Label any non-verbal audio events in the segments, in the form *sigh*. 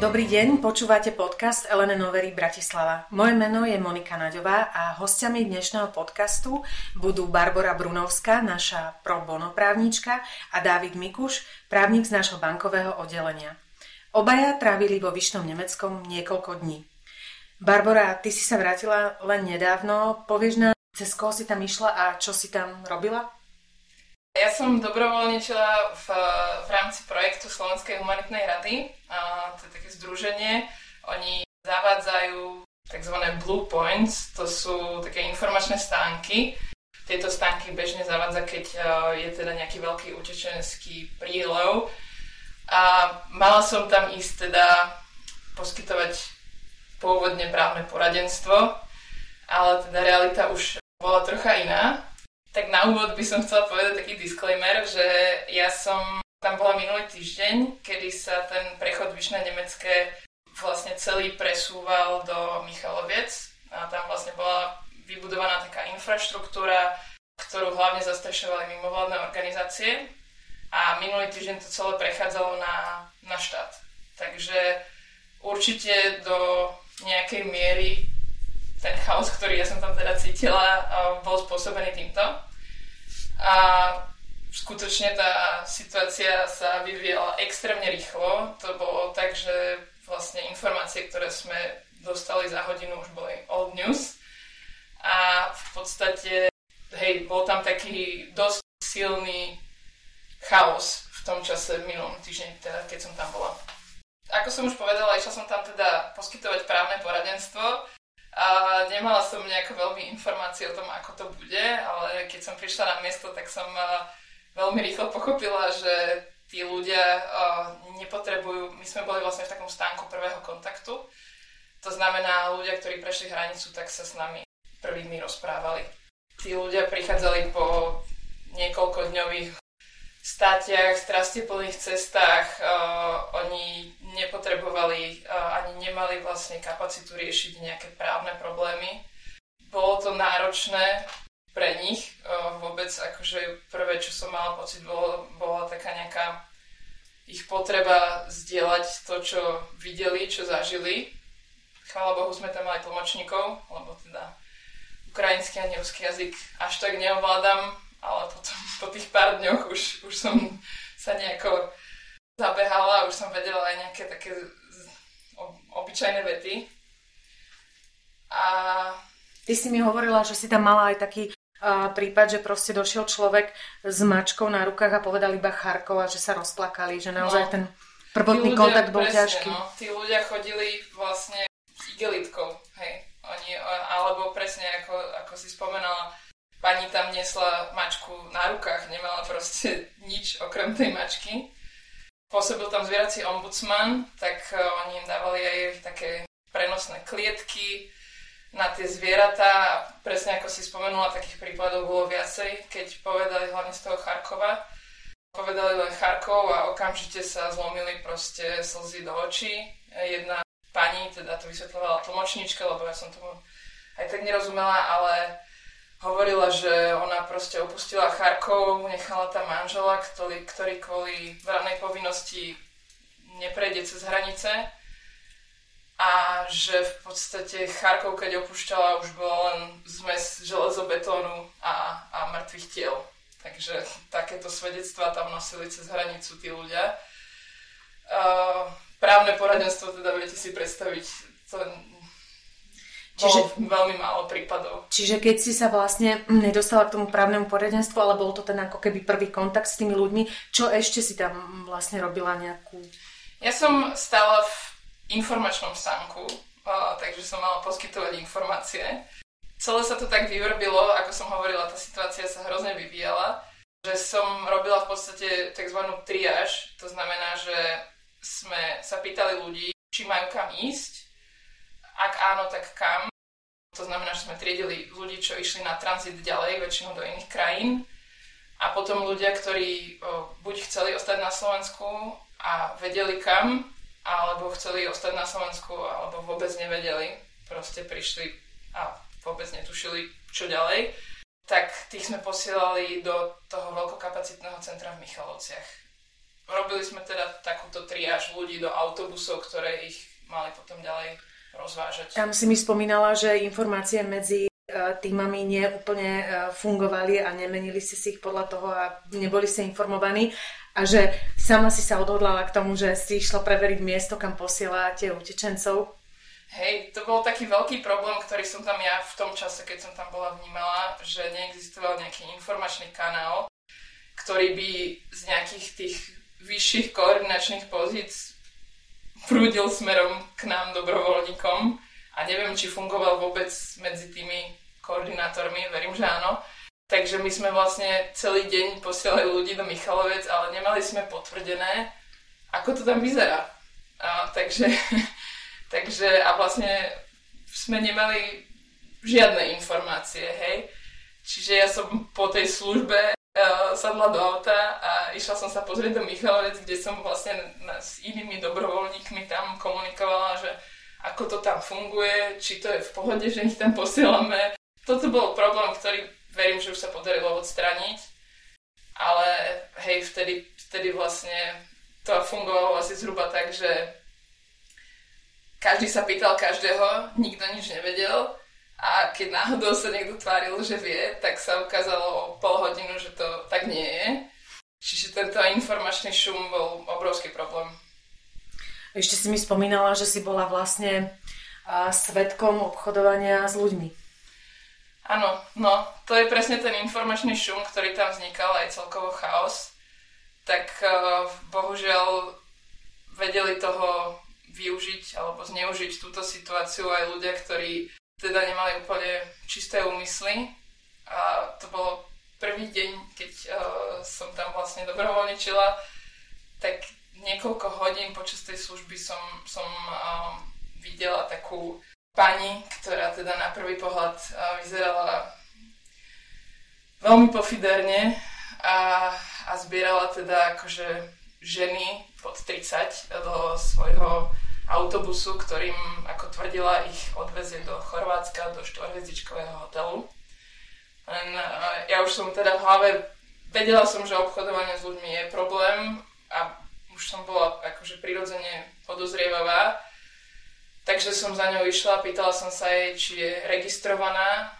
Dobrý deň, počúvate podcast Elene Novery Bratislava. Moje meno je Monika Naďová a hostiami dnešného podcastu budú Barbara Brunovská, naša pro bono právnička a Dávid Mikuš, právnik z nášho bankového oddelenia. Obaja trávili vo Vyšnom Nemeckom niekoľko dní. Barbara, ty si sa vrátila len nedávno. Povieš nám, cez koho si tam išla a čo si tam robila? Ja som dobrovoľničila v, v rámci projektu Slovenskej humanitnej rady. A to je také združenie. Oni zavádzajú tzv. blue points, to sú také informačné stánky. Tieto stánky bežne zavádza, keď e, je teda nejaký veľký utečenský prílev. A mala som tam ísť teda poskytovať pôvodne právne poradenstvo, ale teda realita už bola trocha iná. Tak na úvod by som chcela povedať taký disclaimer, že ja som tam bola minulý týždeň, kedy sa ten prechod Vyšné Nemecké vlastne celý presúval do Michaloviec a tam vlastne bola vybudovaná taká infraštruktúra, ktorú hlavne zastrešovali mimovládne organizácie a minulý týždeň to celé prechádzalo na, na štát. Takže určite do nejakej miery ten chaos, ktorý ja som tam teda cítila, bol spôsobený týmto. A skutočne tá situácia sa vyvíjala extrémne rýchlo. To bolo tak, že vlastne informácie, ktoré sme dostali za hodinu, už boli old news. A v podstate, hej, bol tam taký dosť silný chaos v tom čase, v minulom týždni, teda, keď som tam bola. Ako som už povedala, išla som tam teda poskytovať právne poradenstvo a nemala som nejako veľmi informácií o tom, ako to bude, ale keď som prišla na miesto, tak som veľmi rýchlo pochopila, že tí ľudia nepotrebujú, my sme boli vlastne v takom stánku prvého kontaktu, to znamená ľudia, ktorí prešli hranicu, tak sa s nami prvými rozprávali. Tí ľudia prichádzali po niekoľko dňových státiach, strastiplných cestách. Uh, oni nepotrebovali, uh, ani nemali vlastne kapacitu riešiť nejaké právne problémy. Bolo to náročné pre nich. Uh, vôbec akože prvé, čo som mala pocit, bolo, bola taká nejaká ich potreba zdieľať to, čo videli, čo zažili. Chvála Bohu sme tam mali tlmočníkov, lebo teda ukrajinský a neruský jazyk až tak neovládam ale potom po tých pár dňoch už, už som sa nejako zabehala už som vedela aj nejaké také obyčajné vety. A... Ty si mi hovorila, že si tam mala aj taký uh, prípad, že proste došiel človek s mačkou na rukách a povedal iba Charkov a že sa rozplakali, že naozaj no, ten prvotný ľudia, kontakt bol presne, ťažký. No, tí ľudia chodili vlastne s igelitkou, hej. Oni, alebo presne ako, ako si spomenala, pani tam nesla mačku na rukách, nemala proste nič okrem tej mačky. Pôsobil tam zvierací ombudsman, tak uh, oni im dávali aj také prenosné klietky na tie zvieratá. Presne ako si spomenula, takých prípadov bolo viacej, keď povedali hlavne z toho Charkova. Povedali len Charkov a okamžite sa zlomili proste slzy do očí. Jedna pani, teda to vysvetľovala tlmočníčka, lebo ja som tomu aj tak nerozumela, ale hovorila, že ona proste opustila Charkov, nechala tam manžela, ktorý, ktorý kvôli vranej povinnosti neprejde cez hranice a že v podstate Charkov, keď opúšťala, už bola len zmes železobetónu a, a mŕtvych tiel. Takže takéto svedectvá tam nosili cez hranicu tí ľudia. Uh, právne poradenstvo, teda viete si predstaviť, to Čiže, veľmi málo prípadov. Čiže keď si sa vlastne nedostala k tomu právnemu poradenstvu, ale bol to ten ako keby prvý kontakt s tými ľuďmi, čo ešte si tam vlastne robila nejakú... Ja som stála v informačnom stánku, takže som mala poskytovať informácie. Celé sa to tak vyvrbilo, ako som hovorila, tá situácia sa hrozne vyvíjala, že som robila v podstate tzv. triáž, to znamená, že sme sa pýtali ľudí, či majú kam ísť, ak áno, tak kam. To znamená, že sme triedili ľudí, čo išli na tranzit ďalej, väčšinou do iných krajín. A potom ľudia, ktorí o, buď chceli ostať na Slovensku a vedeli kam, alebo chceli ostať na Slovensku, alebo vôbec nevedeli. Proste prišli a vôbec netušili, čo ďalej. Tak tých sme posielali do toho veľkokapacitného centra v Michalovciach. robili sme teda takúto triáž ľudí do autobusov, ktoré ich mali potom ďalej rozvážať. Tam si mi spomínala, že informácie medzi e, týmami neúplne e, fungovali a nemenili ste si ich podľa toho a neboli ste informovaní a že sama si sa odhodlala k tomu, že si išla preveriť miesto, kam posielate utečencov. Hej, to bol taký veľký problém, ktorý som tam ja v tom čase, keď som tam bola vnímala, že neexistoval nejaký informačný kanál, ktorý by z nejakých tých vyšších koordinačných pozíc prúdil smerom k nám dobrovoľníkom a neviem, či fungoval vôbec medzi tými koordinátormi, verím, že áno. Takže my sme vlastne celý deň posielali ľudí do Michalovec, ale nemali sme potvrdené, ako to tam vyzerá. A, takže, *laughs* takže a vlastne sme nemali žiadne informácie, hej. Čiže ja som po tej službe uh, sadla do auta a išla som sa pozrieť do Michalovec, kde som vlastne s inými dobrovoľníkmi tam komunikovala, že ako to tam funguje, či to je v pohode, že ich tam posielame. Toto bol problém, ktorý verím, že už sa podarilo odstraniť, ale hej, vtedy, vtedy vlastne to fungovalo asi zhruba tak, že každý sa pýtal každého, nikto nič nevedel a keď náhodou sa niekto tváril, že vie, tak sa ukázalo o pol hodinu, že to tak nie je. Čiže tento informačný šum bol obrovský problém. Ešte si mi spomínala, že si bola vlastne svetkom obchodovania s ľuďmi. Áno, no, to je presne ten informačný šum, ktorý tam vznikal, aj celkovo chaos. Tak uh, bohužiaľ vedeli toho využiť alebo zneužiť túto situáciu aj ľudia, ktorí teda nemali úplne čisté úmysly. A to bolo prvý deň, keď uh, som tam vlastne dobrovoľničila, tak niekoľko hodín počas tej služby som, som uh, videla takú pani, ktorá teda na prvý pohľad uh, vyzerala veľmi pofiderne a, a zbierala teda akože ženy pod 30 do svojho autobusu, ktorým, ako tvrdila, ich odvezie do Chorvátska, do štvorhviezdičkového hotelu. Len ja už som teda v hlave, vedela som, že obchodovanie s ľuďmi je problém a už som bola akože prirodzene podozrievavá. Takže som za ňou išla, pýtala som sa jej, či je registrovaná.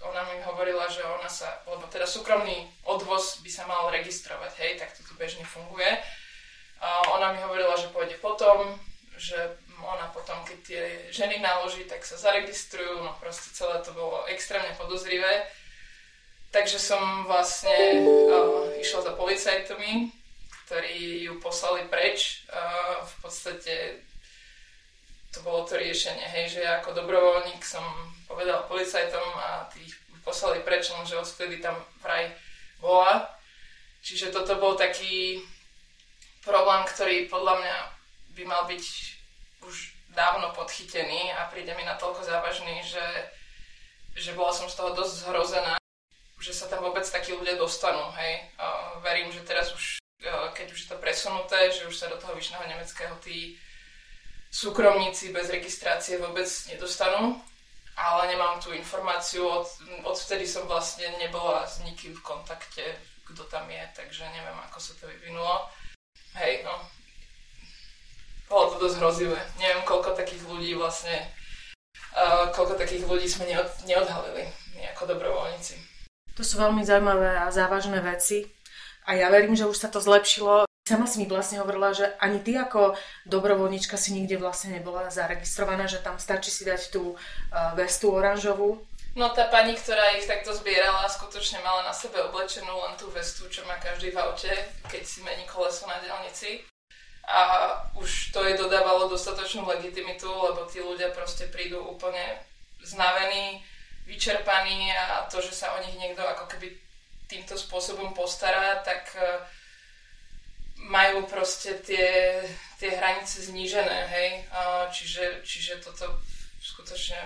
Ona mi hovorila, že ona sa, lebo teda súkromný odvoz by sa mal registrovať, hej, tak to tu bežne funguje. A ona mi hovorila, že pôjde potom, že ona potom, keď tie ženy naloží, tak sa zaregistrujú, no proste celé to bolo extrémne podozrivé. Takže som vlastne uh, išla za policajtami, ktorí ju poslali preč. Uh, v podstate to bolo to riešenie, hej, že ja ako dobrovoľník som povedal policajtom a tí poslali preč, že odvtedy tam vraj bola. Čiže toto bol taký problém, ktorý podľa mňa by mal byť už dávno podchytený a príde mi natoľko závažný, že, že bola som z toho dosť zhrozená, že sa tam vôbec takí ľudia dostanú, hej. A verím, že teraz už, keď už je to presunuté, že už sa do toho vyšného nemeckého tí súkromníci bez registrácie vôbec nedostanú, ale nemám tú informáciu, od, odvtedy som vlastne nebola s nikým v kontakte, kto tam je, takže neviem, ako sa to vyvinulo. Hej, no, bolo to dosť hrozivé. Neviem, koľko takých ľudí vlastne, uh, koľko takých ľudí sme neod, neodhalili, ako dobrovoľníci. To sú veľmi zaujímavé a závažné veci a ja verím, že už sa to zlepšilo. Sama si mi vlastne hovorila, že ani ty ako dobrovoľnička si nikde vlastne nebola zaregistrovaná, že tam stačí si dať tú vestu oranžovú. No tá pani, ktorá ich takto zbierala, skutočne mala na sebe oblečenú len tú vestu, čo má každý v aute, keď si mení koleso na dielnici a už to jej dodávalo dostatočnú legitimitu, lebo tí ľudia proste prídu úplne znavení, vyčerpaní a to, že sa o nich niekto ako keby týmto spôsobom postará, tak e, majú proste tie, tie hranice znížené, hej. Čiže, čiže toto skutočne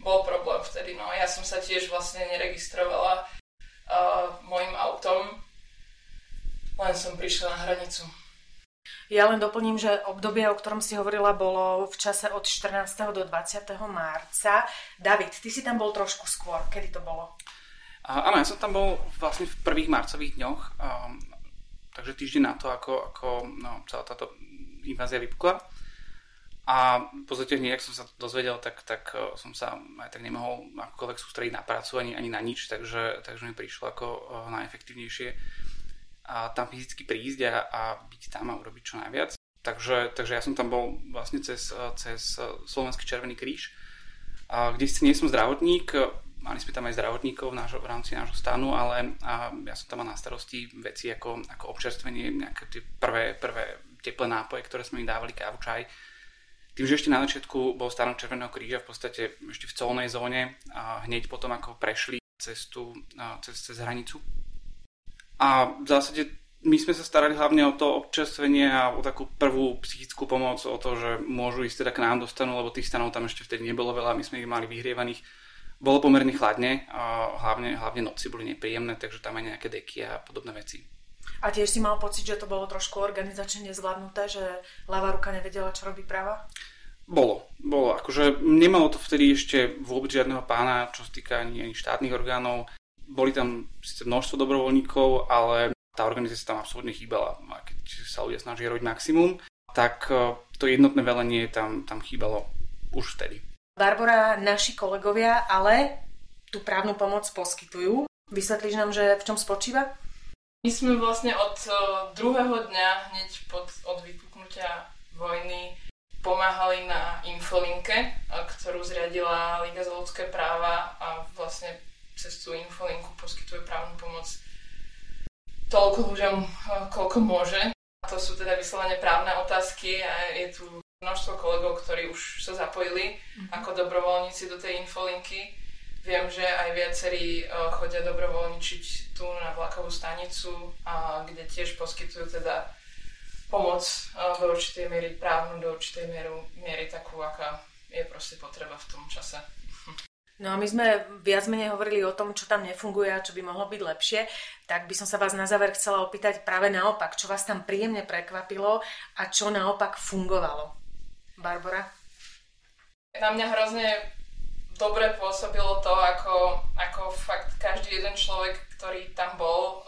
bol problém vtedy. No ja som sa tiež vlastne neregistrovala uh, mojim autom, len som prišla na hranicu. Ja len doplním, že obdobie, o ktorom si hovorila, bolo v čase od 14. do 20. marca. David, ty si tam bol trošku skôr. Kedy to bolo? áno, ja som tam bol vlastne v prvých marcových dňoch. takže týždeň na to, ako, ako no, celá táto invázia vypukla. A v podstate hneď, ak som sa dozvedel, tak, tak e, som sa aj tak nemohol akokoľvek sústrediť na prácu ani, ani na nič, takže, takže mi prišlo ako e, najefektívnejšie a tam fyzicky prísť a, a byť tam a urobiť čo najviac. Takže, takže ja som tam bol vlastne cez, e, cez Slovenský Červený kríž, a kde si nie som zdravotník, mali sme tam aj zdravotníkov v, nášho, v rámci nášho stanu, ale a ja som tam mal na starosti veci ako, ako občerstvenie, nejaké tie prvé, prvé teplé nápoje, ktoré sme im dávali, kávu, čaj, tým, že ešte na začiatku bol stanok Červeného kríža v podstate ešte v colnej zóne a hneď potom ako prešli cestu, cez, cez hranicu. A v zásade my sme sa starali hlavne o to občerstvenie a o takú prvú psychickú pomoc, o to, že môžu ísť teda k nám dostanú, lebo tých stanov tam ešte vtedy nebolo veľa, my sme ich mali vyhrievaných. Bolo pomerne chladne, a hlavne, hlavne noci boli nepríjemné, takže tam aj nejaké deky a podobné veci. A tiež si mal pocit, že to bolo trošku organizačne nezvládnuté, že ľavá ruka nevedela, čo robí práva? Bolo, bolo. Akože nemalo to vtedy ešte vôbec žiadneho pána, čo sa týka ani, ani štátnych orgánov. Boli tam síce množstvo dobrovoľníkov, ale tá organizácia tam absolútne chýbala. A keď sa ľudia snažia robiť maximum, tak e, to jednotné velenie tam, tam chýbalo už vtedy. Barbara, naši kolegovia ale tú právnu pomoc poskytujú. Vysvetlíš nám, že v čom spočíva? My sme vlastne od e, druhého dňa, hneď pod, od vypuknutia vojny, pomáhali na infolinke, ktorú zriadila Liga za ľudské práva a vlastne cez tú infolinku poskytuje právnu pomoc toľko ľuďom, koľko môže. A to sú teda vyslovene právne otázky a je tu množstvo kolegov, ktorí už sa zapojili mm-hmm. ako dobrovoľníci do tej infolinky. Viem, že aj viacerí chodia dobrovoľničiť tu na vlakovú stanicu, a kde tiež poskytujú teda pomoc do určitej miery právnu, do určitej mieru, miery takú, aká je proste potreba v tom čase. No a my sme viac menej hovorili o tom, čo tam nefunguje a čo by mohlo byť lepšie, tak by som sa vás na záver chcela opýtať práve naopak, čo vás tam príjemne prekvapilo a čo naopak fungovalo. Barbara? Na mňa hrozne dobre pôsobilo to, ako, ako fakt každý jeden človek, ktorý tam bol,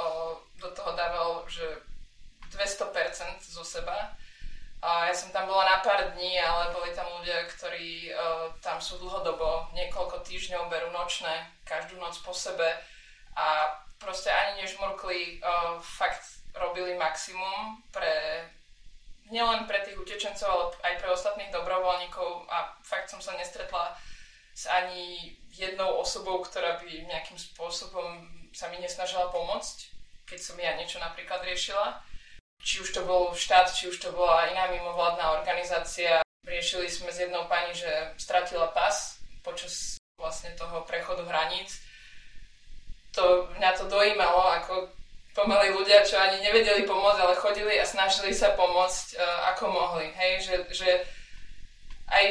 do toho dával, že 200% zo seba. Ja som tam bola na pár dní, ale boli tam ľudia, ktorí uh, tam sú dlhodobo, niekoľko týždňov berú nočné, každú noc po sebe. A proste ani nežmurkli, uh, fakt robili maximum pre nielen pre tých utečencov, ale aj pre ostatných dobrovoľníkov. A fakt som sa nestretla s ani jednou osobou, ktorá by nejakým spôsobom sa mi nesnažila pomôcť, keď som ja niečo napríklad riešila či už to bol štát, či už to bola iná mimovládna organizácia. Riešili sme s jednou pani, že stratila pas počas vlastne toho prechodu hraníc. To, mňa to dojímalo, ako pomaly ľudia, čo ani nevedeli pomôcť, ale chodili a snažili sa pomôcť, uh, ako mohli. Hej? Že, že aj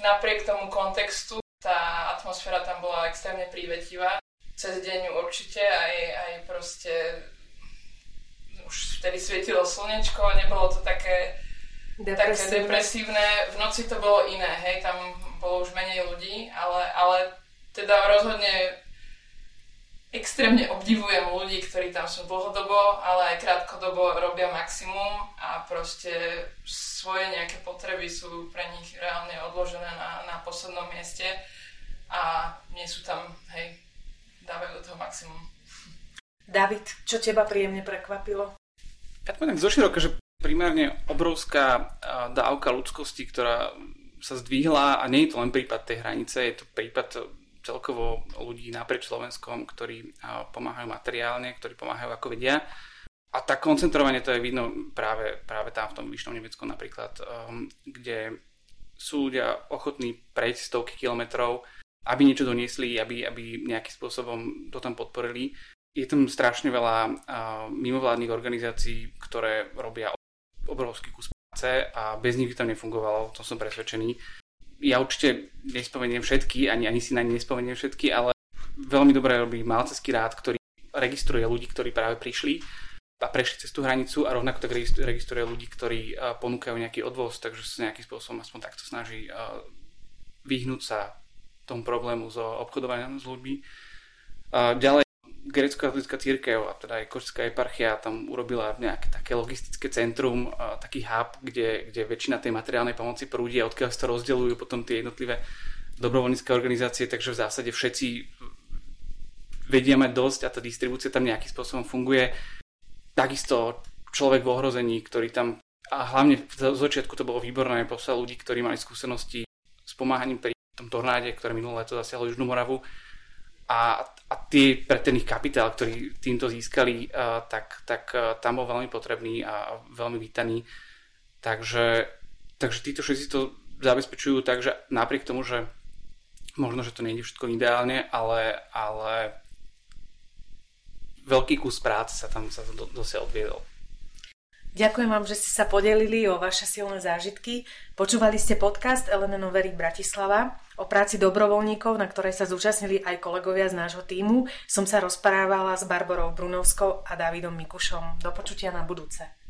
napriek tomu kontextu tá atmosféra tam bola extrémne prívetivá. Cez deň určite aj, aj proste už vtedy svietilo slnečko, nebolo to také depresívne. také depresívne. V noci to bolo iné, hej, tam bolo už menej ľudí, ale, ale teda rozhodne extrémne obdivujem ľudí, ktorí tam sú dlhodobo, ale aj krátkodobo robia maximum a proste svoje nejaké potreby sú pre nich reálne odložené na, na poslednom mieste a nie sú tam, hej, dávajú do toho maximum. David, čo teba príjemne prekvapilo? Ja to poviem zoširoka, že primárne obrovská dávka ľudskosti, ktorá sa zdvihla a nie je to len prípad tej hranice, je to prípad celkovo ľudí naprieč Slovenskom, ktorí pomáhajú materiálne, ktorí pomáhajú ako vedia. A tak koncentrovanie to je vidno práve, práve tam v tom Vyšnom Nemecku napríklad, kde sú ľudia ochotní prejsť stovky kilometrov, aby niečo doniesli, aby, aby nejakým spôsobom to tam podporili je tam strašne veľa uh, mimovládnych organizácií, ktoré robia obrovský kus práce a bez nich by to nefungovalo, to som presvedčený. Ja určite nespomeniem všetky, ani, ani si na ne nespomeniem všetky, ale veľmi dobre robí Malceský rád, ktorý registruje ľudí, ktorí práve prišli a prešli cez tú hranicu a rovnako tak registruje ľudí, ktorí uh, ponúkajú nejaký odvoz, takže sa nejakým spôsobom aspoň takto snaží uh, vyhnúť sa tomu problému so obchodovaním s ľuďmi. Ďalej grecko-katolická církev a teda aj Košská eparchia tam urobila nejaké také logistické centrum, taký hub, kde, kde väčšina tej materiálnej pomoci prúdi a odkiaľ sa to rozdeľujú potom tie jednotlivé dobrovoľnícke organizácie, takže v zásade všetci vedia mať dosť a tá distribúcia tam nejakým spôsobom funguje. Takisto človek v ohrození, ktorý tam, a hlavne z začiatku to bolo výborné, poslal ľudí, ktorí mali skúsenosti s pomáhaním pri tom tornáde, ktoré minulé leto zasiahlo Južnú Moravu. A, a tí, pre kapitál, ktorý týmto získali, uh, tak, tak uh, tam bol veľmi potrebný a veľmi vítaný. Takže, takže títo všetci to zabezpečujú tak, že napriek tomu, že možno, že to nie je všetko ideálne, ale, ale veľký kus práce sa tam sa do, dosiaľ odviedol. Ďakujem vám, že ste sa podelili o vaše silné zážitky. Počúvali ste podcast Elena Novery Bratislava o práci dobrovoľníkov, na ktorej sa zúčastnili aj kolegovia z nášho týmu. Som sa rozprávala s Barborou Brunovskou a Davidom Mikušom. Do počutia na budúce.